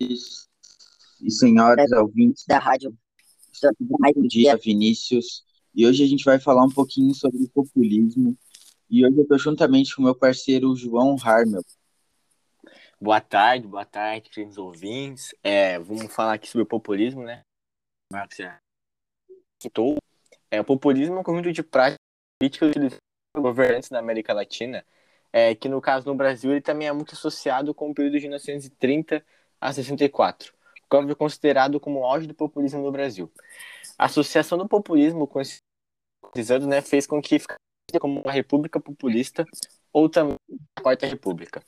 e senhoras ouvintes da rádio. Mais um dia, Vinícius. E hoje a gente vai falar um pouquinho sobre populismo. E hoje eu estou juntamente com meu parceiro João Harmel. Boa tarde, boa tarde, queridos ouvintes. É, vamos falar aqui sobre o populismo, né? Marcos já citou. É, o populismo é um conjunto de práticas políticas utilizadas por governantes da América Latina, é, que no caso no Brasil ele também é muito associado com o período de 1930 a 64 qual é considerado como o auge do populismo no Brasil. A associação do populismo com esses anos né, fez com que ficasse como uma república populista ou também a quarta república.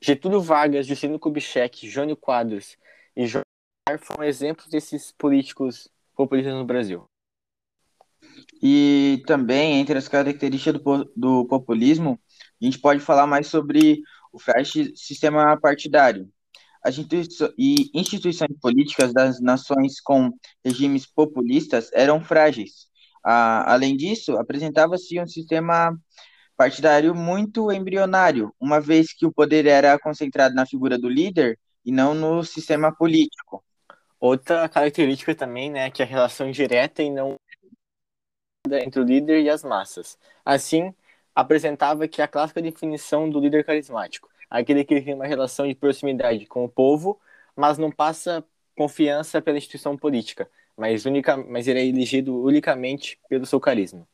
Getúlio Vargas, Juscelino Kubitschek, Jânio Quadros e Jorge foram exemplos desses políticos populistas no Brasil. E também, entre as características do, do populismo, a gente pode falar mais sobre o frágil sistema partidário, as instituições, e instituições políticas das nações com regimes populistas eram frágeis. Ah, além disso, apresentava-se um sistema partidário muito embrionário, uma vez que o poder era concentrado na figura do líder e não no sistema político. Outra característica também, né, que é a relação direta e não entre o líder e as massas. Assim, apresentava que a clássica definição do líder carismático aquele que tem uma relação de proximidade com o povo, mas não passa confiança pela instituição política, mas, mas ele é elegido unicamente pelo seu carisma.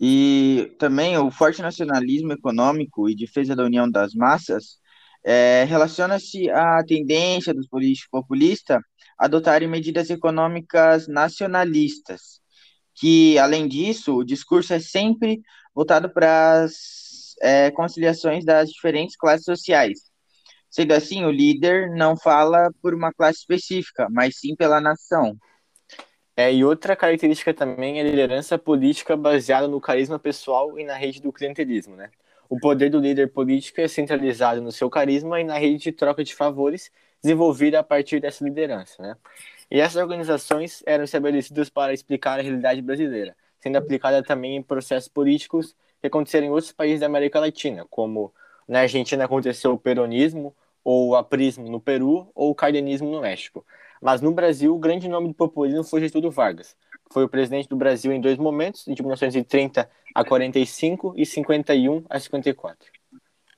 E também o forte nacionalismo econômico e defesa da união das massas é, relaciona-se à tendência dos políticos populistas adotarem medidas econômicas nacionalistas, que, além disso, o discurso é sempre voltado para as é, conciliações das diferentes classes sociais. Sendo assim, o líder não fala por uma classe específica, mas sim pela nação. É, e outra característica também é a liderança política baseada no carisma pessoal e na rede do clientelismo, né? O poder do líder político é centralizado no seu carisma e na rede de troca de favores desenvolvida a partir dessa liderança, né? E essas organizações eram estabelecidas para explicar a realidade brasileira, sendo aplicada também em processos políticos que aconteceram em outros países da América Latina, como na Argentina aconteceu o peronismo, ou o aprismo no Peru, ou o cardenismo no México. Mas no Brasil, o grande nome do populismo foi Getúlio Vargas. Foi o presidente do Brasil em dois momentos, de 1930 a 45 e 51 a 54.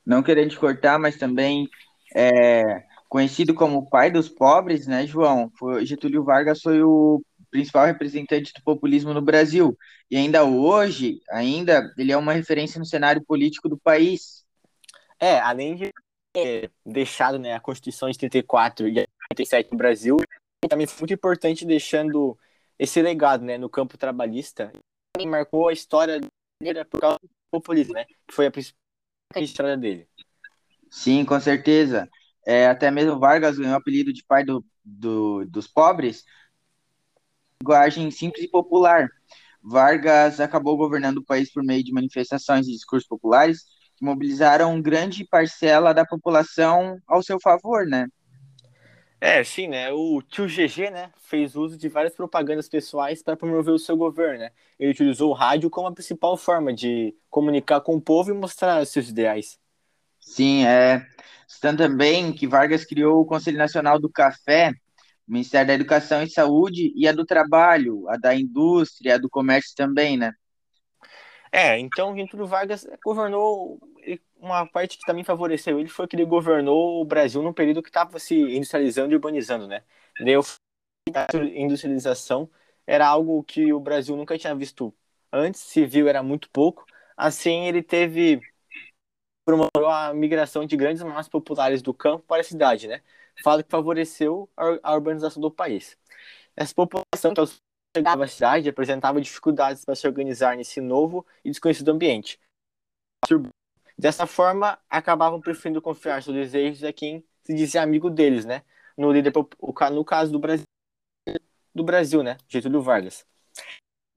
Não querendo te cortar, mas também é, conhecido como o pai dos pobres, né, João? Foi, Getúlio Vargas foi o principal representante do populismo no Brasil. E ainda hoje, ainda, ele é uma referência no cenário político do país. É, além de ter deixado né, a Constituição de 34 e 87 no Brasil, também foi muito importante deixando esse legado né, no campo trabalhista. E marcou a história dele por causa do populismo, né? Que foi a principal história dele. Sim, com certeza. É, até mesmo Vargas ganhou o apelido de pai do, do, dos pobres linguagem simples e popular. Vargas acabou governando o país por meio de manifestações e discursos populares que mobilizaram grande parcela da população ao seu favor, né? É, sim, né? O tio GG, né, fez uso de várias propagandas pessoais para promover o seu governo, né? Ele utilizou o rádio como a principal forma de comunicar com o povo e mostrar seus ideais. Sim, é. Estando também que Vargas criou o Conselho Nacional do Café, Ministério da Educação e Saúde e a do Trabalho, a da Indústria, a do Comércio também, né? É, então Getúlio Vargas governou uma parte que também favoreceu ele foi que ele governou o Brasil num período que estava se industrializando e urbanizando, né? A industrialização era algo que o Brasil nunca tinha visto antes, se viu era muito pouco. Assim, ele teve promoveu a migração de grandes massas populares do campo para a cidade, né? Fato que favoreceu a urbanização do país. Essa população que chegava à cidade apresentava dificuldades para se organizar nesse novo e desconhecido ambiente. Dessa forma, acabavam preferindo confiar seus desejos a quem se dizia amigo deles, né? No líder, no caso do Brasil, do Brasil, né? Getúlio Vargas.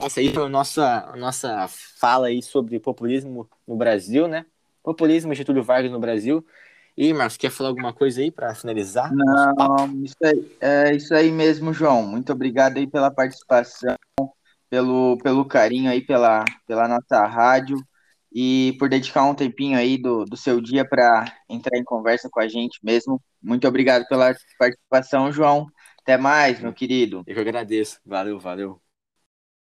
Essa aí foi a nossa, a nossa fala aí sobre populismo no Brasil, né? Populismo e Getúlio Vargas no Brasil. E, Marcos, quer falar alguma coisa aí para finalizar? Não, isso aí, é isso aí mesmo, João. Muito obrigado aí pela participação, pelo, pelo carinho aí pela, pela nossa rádio. e por dedicar um tempinho aí do, do seu dia para entrar em conversa com a gente mesmo. Muito obrigado pela participação, João. Até mais, meu querido. Eu que agradeço. Valeu, valeu.